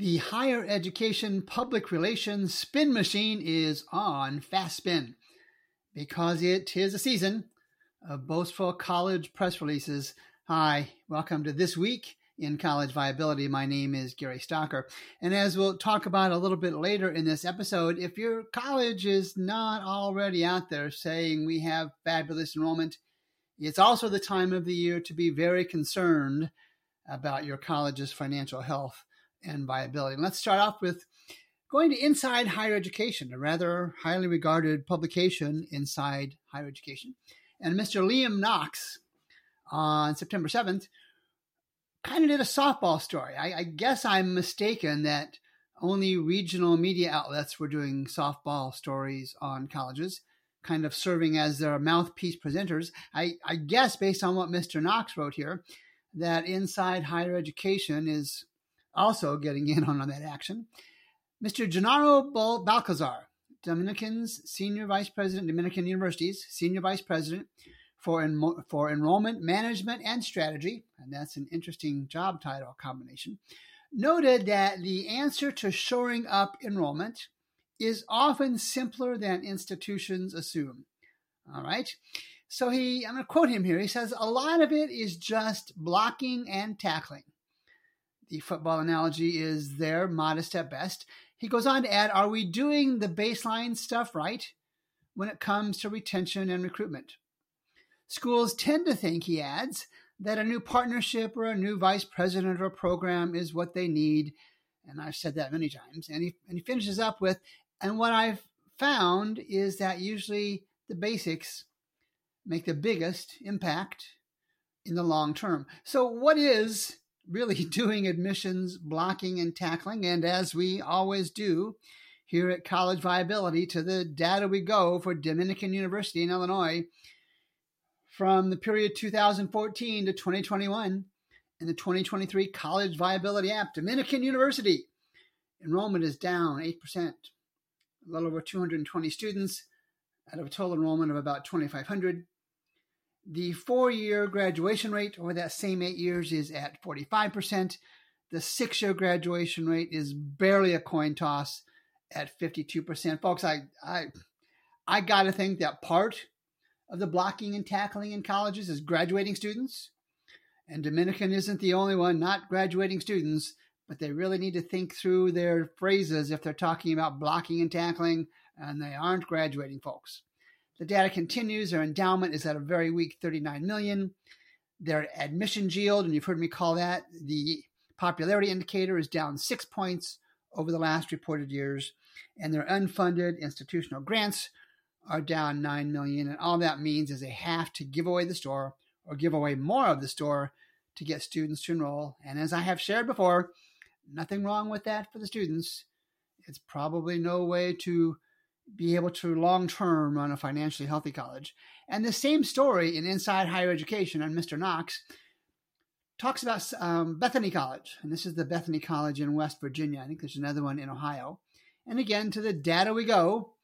The higher education public relations spin machine is on fast spin because it is a season of boastful college press releases. Hi, welcome to This Week in College Viability. My name is Gary Stocker. And as we'll talk about a little bit later in this episode, if your college is not already out there saying we have fabulous enrollment, it's also the time of the year to be very concerned about your college's financial health and viability. And let's start off with going to Inside Higher Education, a rather highly regarded publication inside higher education. And Mr. Liam Knox on September 7th kind of did a softball story. I, I, guess I'm mistaken that only regional media outlets were doing softball stories on colleges, kind of serving as their mouthpiece presenters. I, I guess, based on what Mr. Knox wrote here, that Inside Higher Education is also getting in on, that action. Mr. Gennaro Balcazar, Dominican's Senior Vice President, Dominican Universities, Senior Vice President for, for Enrollment Management and Strategy, and that's an interesting job title combination, noted that the answer to shoring up enrollment is often simpler than institutions assume. All right. So he, I'm going to quote him here. He says, a lot of it is just blocking and tackling the football analogy is there, modest at best. He goes on to add Are we doing the baseline stuff right when it comes to retention and recruitment? Schools tend to think, he adds, that a new partnership or a new vice president or program is what they need. And I've said that many times. And he, and he finishes up with, and what I've found is that usually the basics make the biggest impact in the long term. So, what is really doing admissions blocking and tackling. And as we always do here at College Viability, to the data we go for Dominican University in Illinois from the period 2014 to 2021 in the 2023 College Viability app, Dominican University enrollment is down 8%, a little over 220 students out of a total enrollment of about 2,500. The four year graduation rate over that same eight years is at 45%. The six year graduation rate is barely a coin toss at 52%. Folks, I, I, I got to think that part of the blocking and tackling in colleges is graduating students. And Dominican isn't the only one not graduating students, but they really need to think through their phrases if they're talking about blocking and tackling and they aren't graduating folks. The data continues. Their endowment is at a very weak 39 million. Their admission yield, and you've heard me call that the popularity indicator, is down six points over the last reported years. And their unfunded institutional grants are down 9 million. And all that means is they have to give away the store or give away more of the store to get students to enroll. And as I have shared before, nothing wrong with that for the students. It's probably no way to be able to long term run a financially healthy college. And the same story in Inside Higher Education on Mr. Knox talks about um, Bethany College. And this is the Bethany College in West Virginia. I think there's another one in Ohio. And again, to the data we go,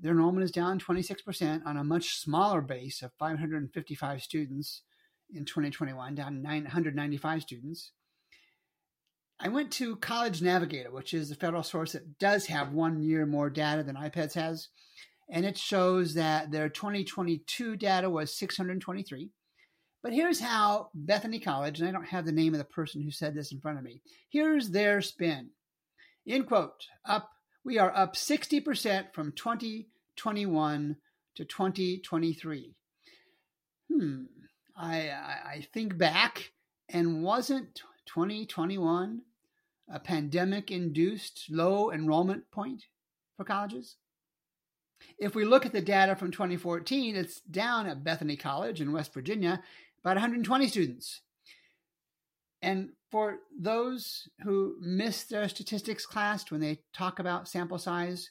their enrollment is down 26% on a much smaller base of 555 students in 2021, down 995 students. I went to College Navigator, which is a federal source that does have one year more data than IPEDS has. And it shows that their 2022 data was 623. But here's how Bethany College, and I don't have the name of the person who said this in front of me, here's their spin. In quote, up, we are up 60% from 2021 to 2023. Hmm, I, I think back and wasn't 2021 a pandemic induced low enrollment point for colleges? If we look at the data from 2014, it's down at Bethany College in West Virginia, about 120 students. And for those who missed their statistics class when they talk about sample size,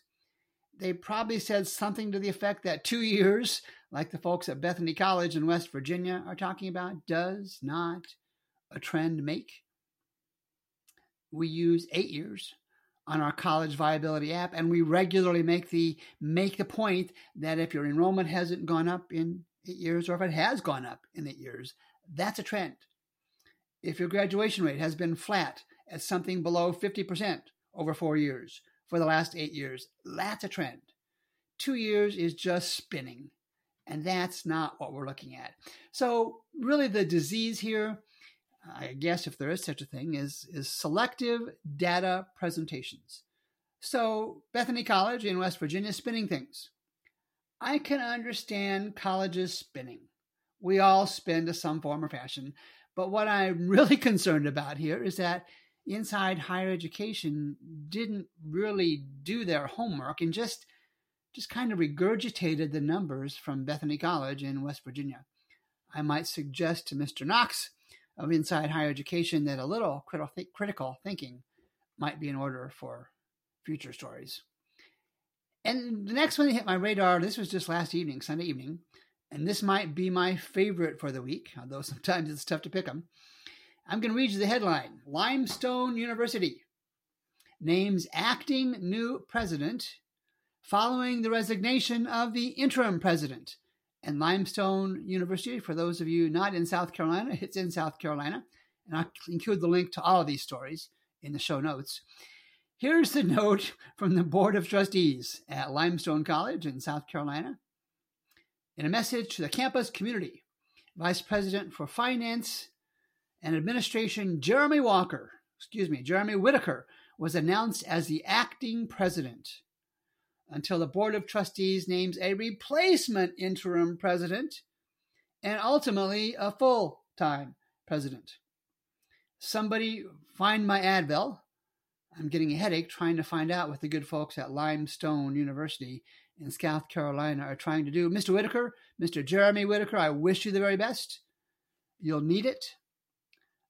they probably said something to the effect that two years, like the folks at Bethany College in West Virginia are talking about, does not a trend make we use eight years on our college viability app and we regularly make the make the point that if your enrollment hasn't gone up in eight years or if it has gone up in eight years that's a trend if your graduation rate has been flat at something below 50% over four years for the last eight years. That's a trend. Two years is just spinning. And that's not what we're looking at. So, really, the disease here, I guess if there is such a thing, is, is selective data presentations. So, Bethany College in West Virginia spinning things. I can understand colleges spinning. We all spin to some form or fashion. But what I'm really concerned about here is that inside higher education didn't really do their homework and just just kind of regurgitated the numbers from Bethany College in West Virginia. I might suggest to Mr. Knox of Inside Higher Education that a little critical thinking might be in order for future stories. And the next one that hit my radar, this was just last evening, Sunday evening, and this might be my favorite for the week, although sometimes it's tough to pick them. I'm going to read you the headline Limestone University names acting new president following the resignation of the interim president. And Limestone University, for those of you not in South Carolina, it's in South Carolina. And I'll include the link to all of these stories in the show notes. Here's the note from the Board of Trustees at Limestone College in South Carolina. In a message to the campus community, Vice President for Finance and Administration Jeremy Walker, excuse me, Jeremy Whitaker, was announced as the acting president until the Board of Trustees names a replacement interim president and ultimately a full time president. Somebody find my Advil. I'm getting a headache trying to find out what the good folks at Limestone University in South Carolina are trying to do. Mr. Whitaker, Mr. Jeremy Whitaker, I wish you the very best. You'll need it.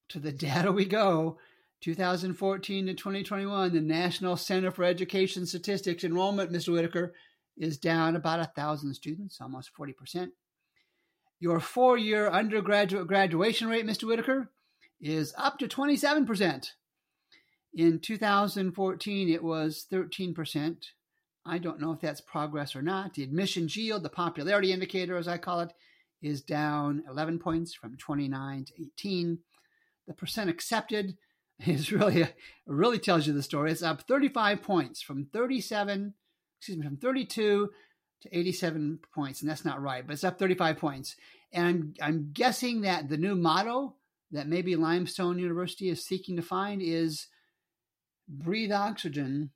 To the data we go. 2014 to 2021, the National Center for Education Statistics enrollment, Mr. Whitaker, is down about a thousand students, almost 40%. Your four year undergraduate graduation rate, Mr. Whitaker, is up to 27%. In 2014, it was 13%. I don't know if that's progress or not. The admissions yield, the popularity indicator, as I call it, is down 11 points from 29 to 18. The percent accepted is really really tells you the story. It's up 35 points from 37, excuse me, from 32 to 87 points, and that's not right, but it's up 35 points. And I'm, I'm guessing that the new motto that maybe Limestone University is seeking to find is breathe oxygen,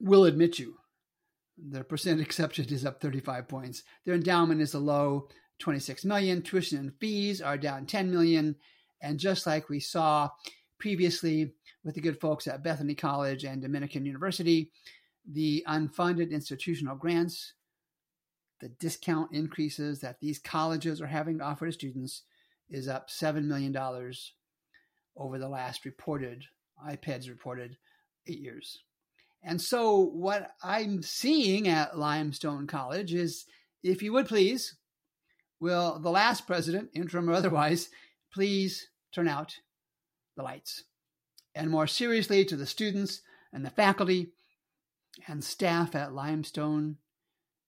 will admit you. Their percent accepted is up 35 points. Their endowment is a low 26 million. Tuition and fees are down 10 million. And just like we saw previously with the good folks at Bethany College and Dominican University, the unfunded institutional grants, the discount increases that these colleges are having to offer to students is up $7 million over the last reported, IPEDS reported, eight years. And so, what I'm seeing at Limestone College is, if you would please, will the last president, interim or otherwise, please turn out the lights? And more seriously, to the students and the faculty and staff at Limestone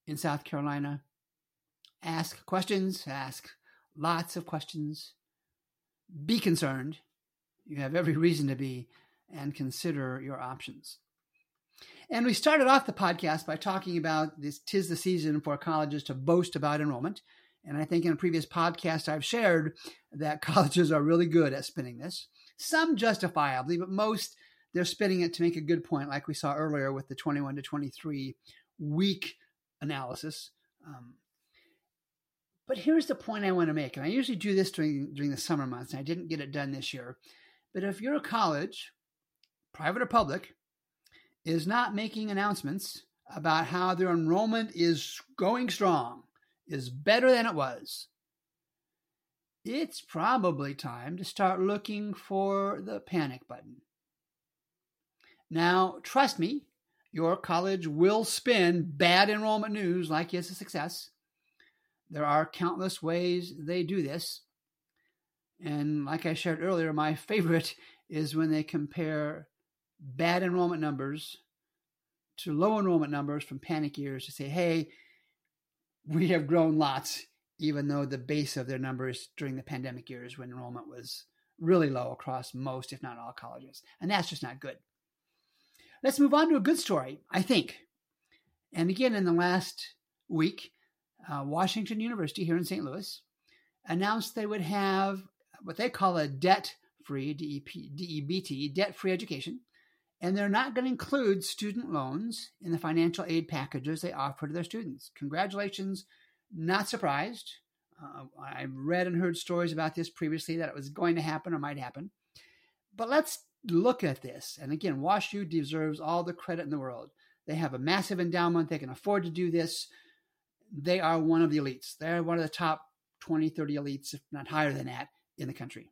in South Carolina, ask questions, ask lots of questions. Be concerned. You have every reason to be, and consider your options. And we started off the podcast by talking about this tis the season for colleges to boast about enrollment. And I think in a previous podcast, I've shared that colleges are really good at spinning this. Some justifiably, but most they're spinning it to make a good point, like we saw earlier with the 21 to 23 week analysis. Um, but here's the point I want to make, and I usually do this during during the summer months, and I didn't get it done this year. But if you're a college, private or public, is not making announcements about how their enrollment is going strong, is better than it was, it's probably time to start looking for the panic button. Now, trust me, your college will spin bad enrollment news like it's a success. There are countless ways they do this. And like I shared earlier, my favorite is when they compare bad enrollment numbers to low enrollment numbers from panic years to say, hey, we have grown lots, even though the base of their numbers during the pandemic years when enrollment was really low across most, if not all, colleges. And that's just not good. Let's move on to a good story, I think. And again, in the last week, uh, Washington University here in St. Louis announced they would have what they call a debt free, DEBT, debt free education. And they're not going to include student loans in the financial aid packages they offer to their students. Congratulations. Not surprised. Uh, I've read and heard stories about this previously that it was going to happen or might happen. But let's look at this. And again, WashU deserves all the credit in the world. They have a massive endowment. They can afford to do this. They are one of the elites. They're one of the top 20, 30 elites, if not higher than that, in the country.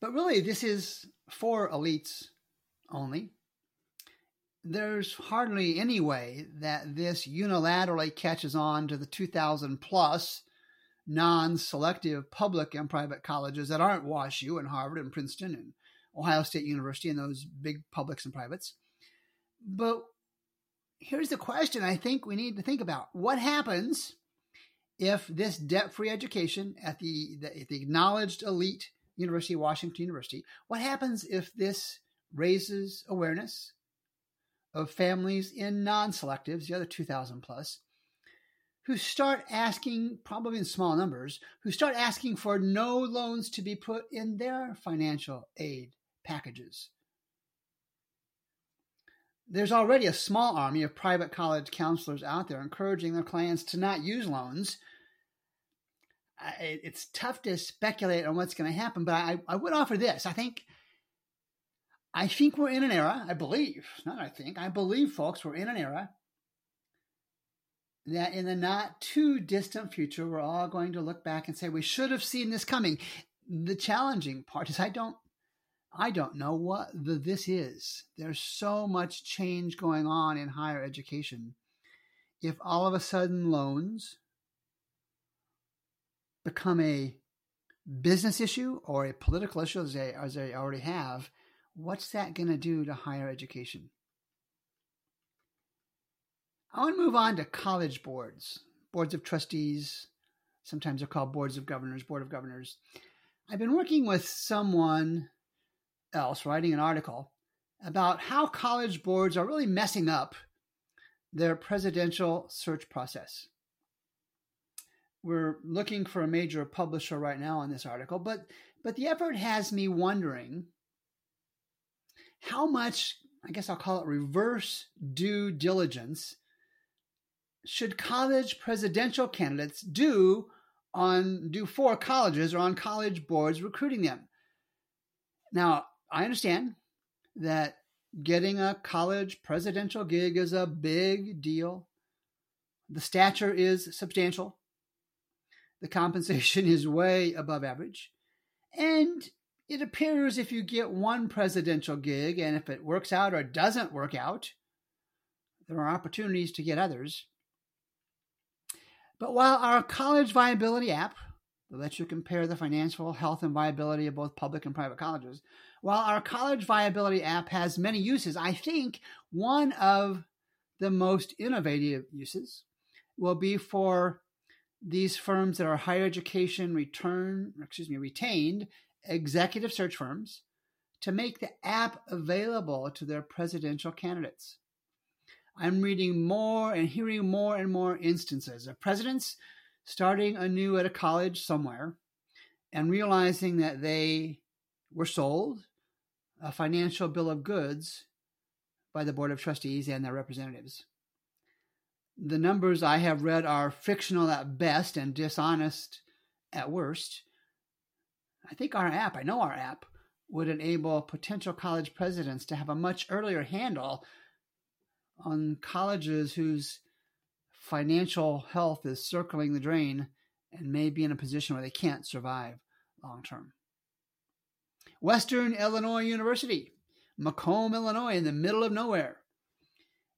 But really, this is for elites only. There's hardly any way that this unilaterally catches on to the 2,000 plus non selective public and private colleges that aren't WashU and Harvard and Princeton and Ohio State University and those big publics and privates. But here's the question I think we need to think about what happens if this debt free education at the, the, at the acknowledged elite University of Washington University, what happens if this raises awareness of families in non selectives, the other 2,000 plus, who start asking, probably in small numbers, who start asking for no loans to be put in their financial aid packages? There's already a small army of private college counselors out there encouraging their clients to not use loans it's tough to speculate on what's going to happen, but I, I would offer this. I think, I think we're in an era. I believe, not I think, I believe, folks, we're in an era that in the not too distant future, we're all going to look back and say we should have seen this coming. The challenging part is I don't, I don't know what the this is. There's so much change going on in higher education. If all of a sudden loans become a business issue or a political issue as they, as they already have, what's that going to do to higher education? I want to move on to college boards, boards of trustees. Sometimes they're called boards of governors, board of governors. I've been working with someone else writing an article about how college boards are really messing up their presidential search process we're looking for a major publisher right now on this article, but but the effort has me wondering how much, I guess I'll call it reverse due diligence, should college presidential candidates do on do for colleges or on college boards recruiting them. Now, I understand that getting a college presidential gig is a big deal. The stature is substantial the compensation is way above average. And it appears if you get one presidential gig and if it works out or doesn't work out, there are opportunities to get others. But while our college viability app that lets you compare the financial health and viability of both public and private colleges, while our college viability app has many uses, I think one of the most innovative uses will be for these firms that are higher education return, excuse me, retained executive search firms to make the app available to their presidential candidates. I'm reading more and hearing more and more instances of presidents starting anew at a college somewhere and realizing that they were sold a financial bill of goods by the Board of Trustees and their representatives the numbers I have read are fictional at best and dishonest at worst. I think our app, I know our app, would enable potential college presidents to have a much earlier handle on colleges whose financial health is circling the drain and may be in a position where they can't survive long term. Western Illinois University, Macomb, Illinois, in the middle of nowhere.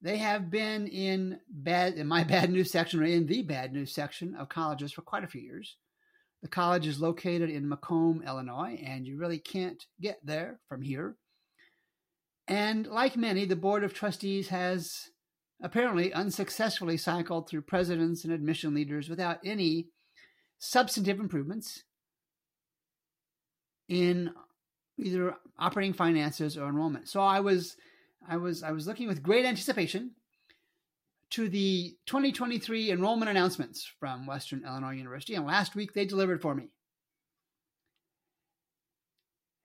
They have been in bad in my bad news section or in the bad news section of colleges for quite a few years. The college is located in Macomb, Illinois, and you really can't get there from here. And like many, the Board of Trustees has apparently unsuccessfully cycled through presidents and admission leaders without any substantive improvements in either operating finances or enrollment. So I was I was I was looking with great anticipation to the 2023 enrollment announcements from Western Illinois University and last week they delivered for me.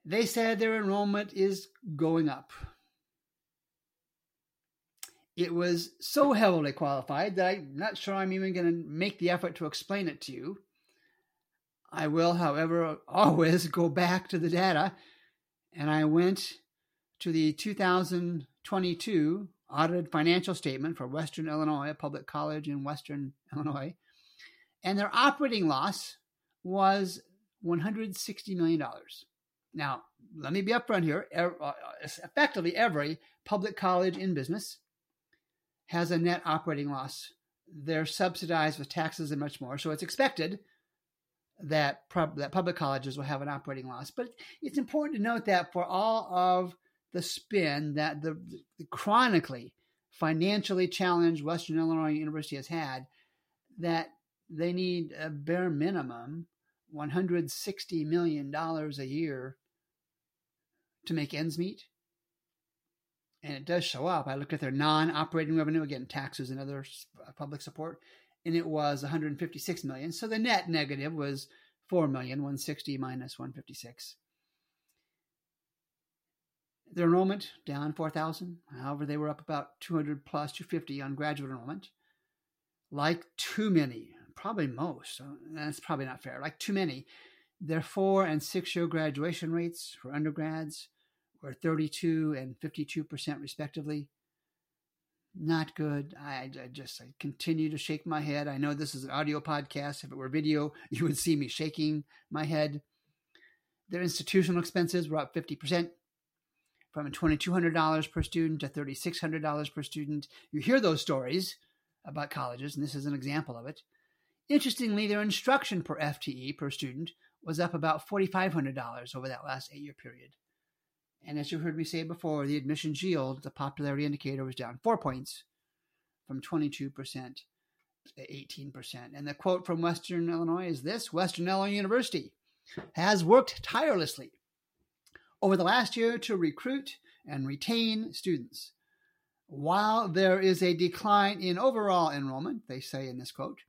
They said their enrollment is going up. It was so heavily qualified that I'm not sure I'm even going to make the effort to explain it to you. I will, however, always go back to the data, and I went to the 2022 audited financial statement for Western Illinois, a public college in Western Illinois, and their operating loss was $160 million. Now, let me be upfront here. Uh, effectively, every public college in business has a net operating loss. They're subsidized with taxes and much more, so it's expected that that public colleges will have an operating loss. But it's important to note that for all of the spin that the, the chronically financially challenged Western Illinois University has had, that they need a bare minimum $160 million a year to make ends meet. And it does show up. I looked at their non operating revenue, again, taxes and other uh, public support, and it was 156 million. So the net negative was $4 million: 160 minus 156. Their enrollment down 4,000. However, they were up about 200 plus 250 on graduate enrollment. Like too many, probably most. That's probably not fair. Like too many. Their four and six year graduation rates for undergrads were 32 and 52% respectively. Not good. I, I just I continue to shake my head. I know this is an audio podcast. If it were video, you would see me shaking my head. Their institutional expenses were up 50% from $2,200 per student to $3,600 per student. You hear those stories about colleges, and this is an example of it. Interestingly, their instruction per FTE per student was up about $4,500 over that last eight year period. And as you heard me say before, the admissions yield, the popularity indicator, was down four points from 22% to 18%. And the quote from Western Illinois is this Western Illinois University has worked tirelessly over the last year to recruit and retain students. While there is a decline in overall enrollment, they say in this quote,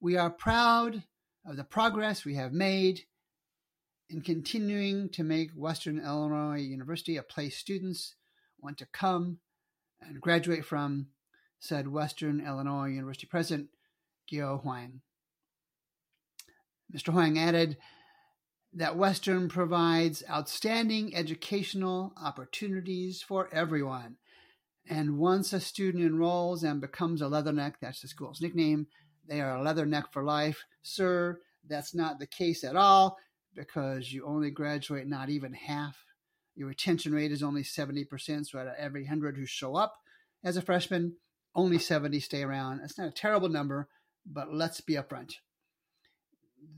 we are proud of the progress we have made in continuing to make Western Illinois University a place students want to come and graduate from, said Western Illinois University President Guiyou Huang. Mr. Huang added that Western provides outstanding educational opportunities for everyone. And once a student enrolls and becomes a leatherneck, that's the school's nickname, they are a leatherneck for life. Sir, that's not the case at all because you only graduate not even half. Your retention rate is only 70%. So out of every 100 who show up as a freshman, only 70 stay around. That's not a terrible number, but let's be upfront.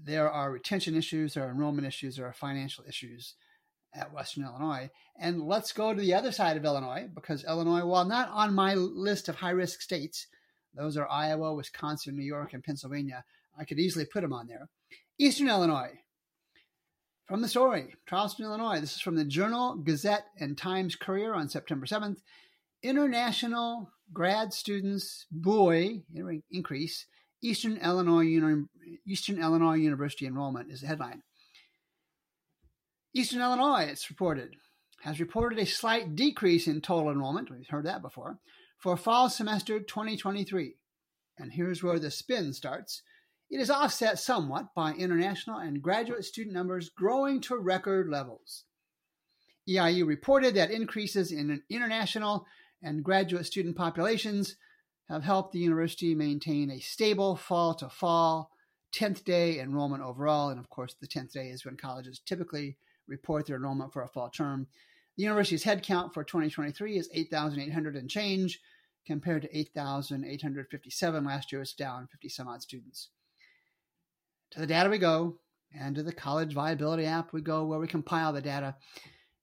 There are retention issues, there are enrollment issues, there are financial issues at Western Illinois. And let's go to the other side of Illinois because Illinois, while not on my list of high risk states, those are Iowa, Wisconsin, New York, and Pennsylvania. I could easily put them on there. Eastern Illinois, from the story, Charleston, Illinois. This is from the Journal, Gazette, and Times Courier on September 7th. International grad students buoy increase. Eastern Illinois Uni- Eastern Illinois University enrollment is the headline. Eastern Illinois, it's reported, has reported a slight decrease in total enrollment. We've heard that before for fall semester 2023. And here's where the spin starts. It is offset somewhat by international and graduate student numbers growing to record levels. EIU reported that increases in international and graduate student populations have helped the university maintain a stable fall to fall 10th day enrollment overall. And of course, the 10th day is when colleges typically report their enrollment for a fall term. The university's headcount for 2023 is 8,800 and change, compared to 8,857 last year. It's down 50 some odd students. To the data we go, and to the College Viability app we go, where we compile the data.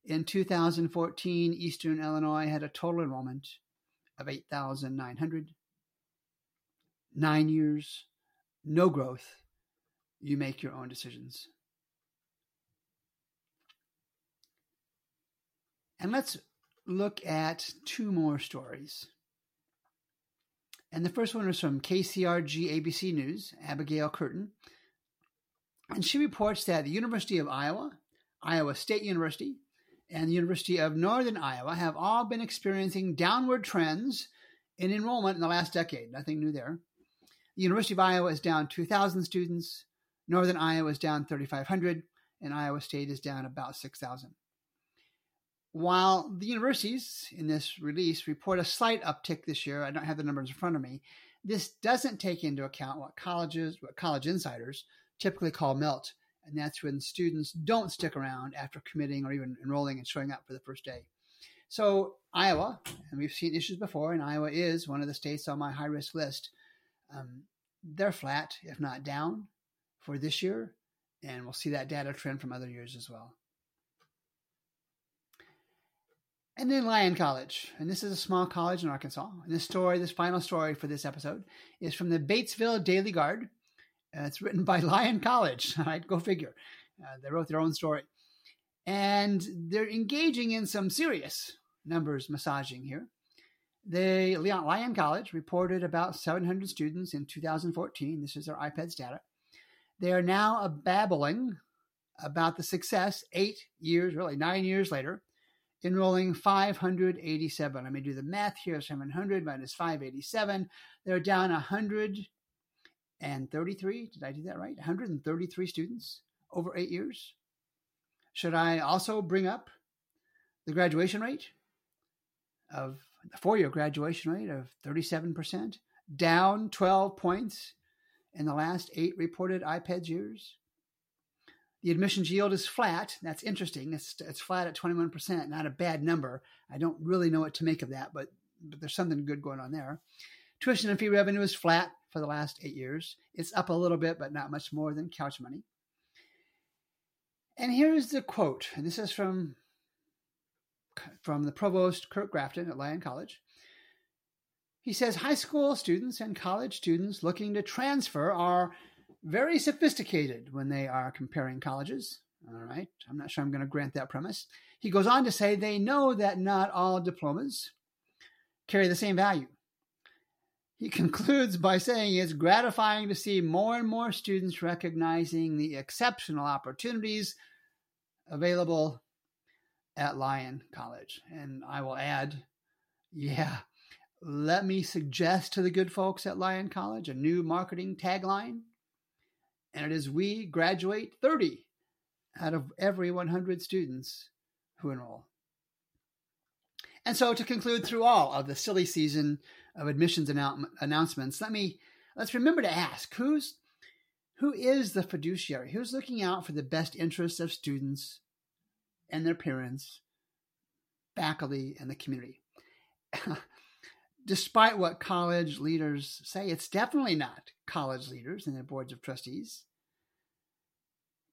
In 2014, Eastern Illinois had a total enrollment of 8,900. Nine years, no growth. you make your own decisions. And let's look at two more stories. And the first one is from KCRG ABC News, Abigail Curtin. And she reports that the University of Iowa, Iowa State University, and the University of Northern Iowa have all been experiencing downward trends in enrollment in the last decade. Nothing new there. The University of Iowa is down 2,000 students, Northern Iowa is down 3,500, and Iowa State is down about 6,000. While the universities in this release report a slight uptick this year, I don't have the numbers in front of me. This doesn't take into account what colleges, what college insiders typically call melt, and that's when students don't stick around after committing or even enrolling and showing up for the first day. So Iowa, and we've seen issues before, and Iowa is one of the states on my high risk list. Um, they're flat, if not down, for this year, and we'll see that data trend from other years as well. And then Lyon College, and this is a small college in Arkansas. And this story, this final story for this episode, is from the Batesville Daily Guard. Uh, it's written by Lyon College. All right, go figure. Uh, they wrote their own story, and they're engaging in some serious numbers massaging here. They Lyon College reported about 700 students in 2014. This is their IPEDS data. They are now babbling about the success eight years, really nine years later, enrolling 587. Let me do the math here 700 minus 587. They're down 133. Did I do that right? 133 students over eight years. Should I also bring up the graduation rate of the four year graduation rate of 37%, down 12 points in the last eight reported IPEDS years. The admissions yield is flat. That's interesting. It's, it's flat at 21%, not a bad number. I don't really know what to make of that, but, but there's something good going on there. Tuition and fee revenue is flat for the last eight years. It's up a little bit, but not much more than couch money. And here's the quote, and this is from from the provost Kurt Grafton at Lyon College. He says high school students and college students looking to transfer are very sophisticated when they are comparing colleges. All right, I'm not sure I'm going to grant that premise. He goes on to say they know that not all diplomas carry the same value. He concludes by saying it's gratifying to see more and more students recognizing the exceptional opportunities available at Lyon College. And I will add, yeah, let me suggest to the good folks at Lyon College a new marketing tagline. And it is We graduate 30 out of every 100 students who enroll. And so, to conclude through all of the silly season of admissions annou- announcements, let me let's remember to ask who's who is the fiduciary? Who's looking out for the best interests of students and their parents, faculty, and the community. Despite what college leaders say, it's definitely not college leaders and their boards of trustees.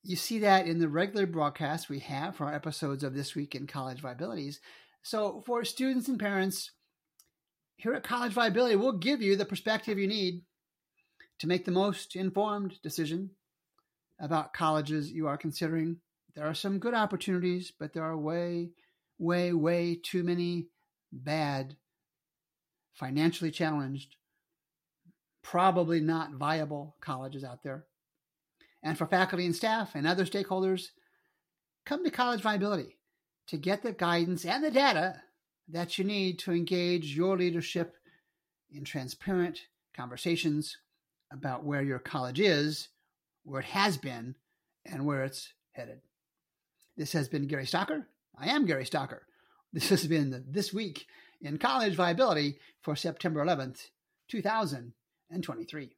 You see that in the regular broadcasts we have for our episodes of This Week in College Viabilities. So, for students and parents, here at College Viability, we'll give you the perspective you need to make the most informed decision about colleges you are considering there are some good opportunities, but there are way, way, way too many bad, financially challenged, probably not viable colleges out there. And for faculty and staff and other stakeholders, come to College Viability to get the guidance and the data that you need to engage your leadership in transparent conversations about where your college is, where it has been, and where it's headed. This has been Gary Stocker. I am Gary Stocker. This has been This Week in College Viability for September 11th, 2023.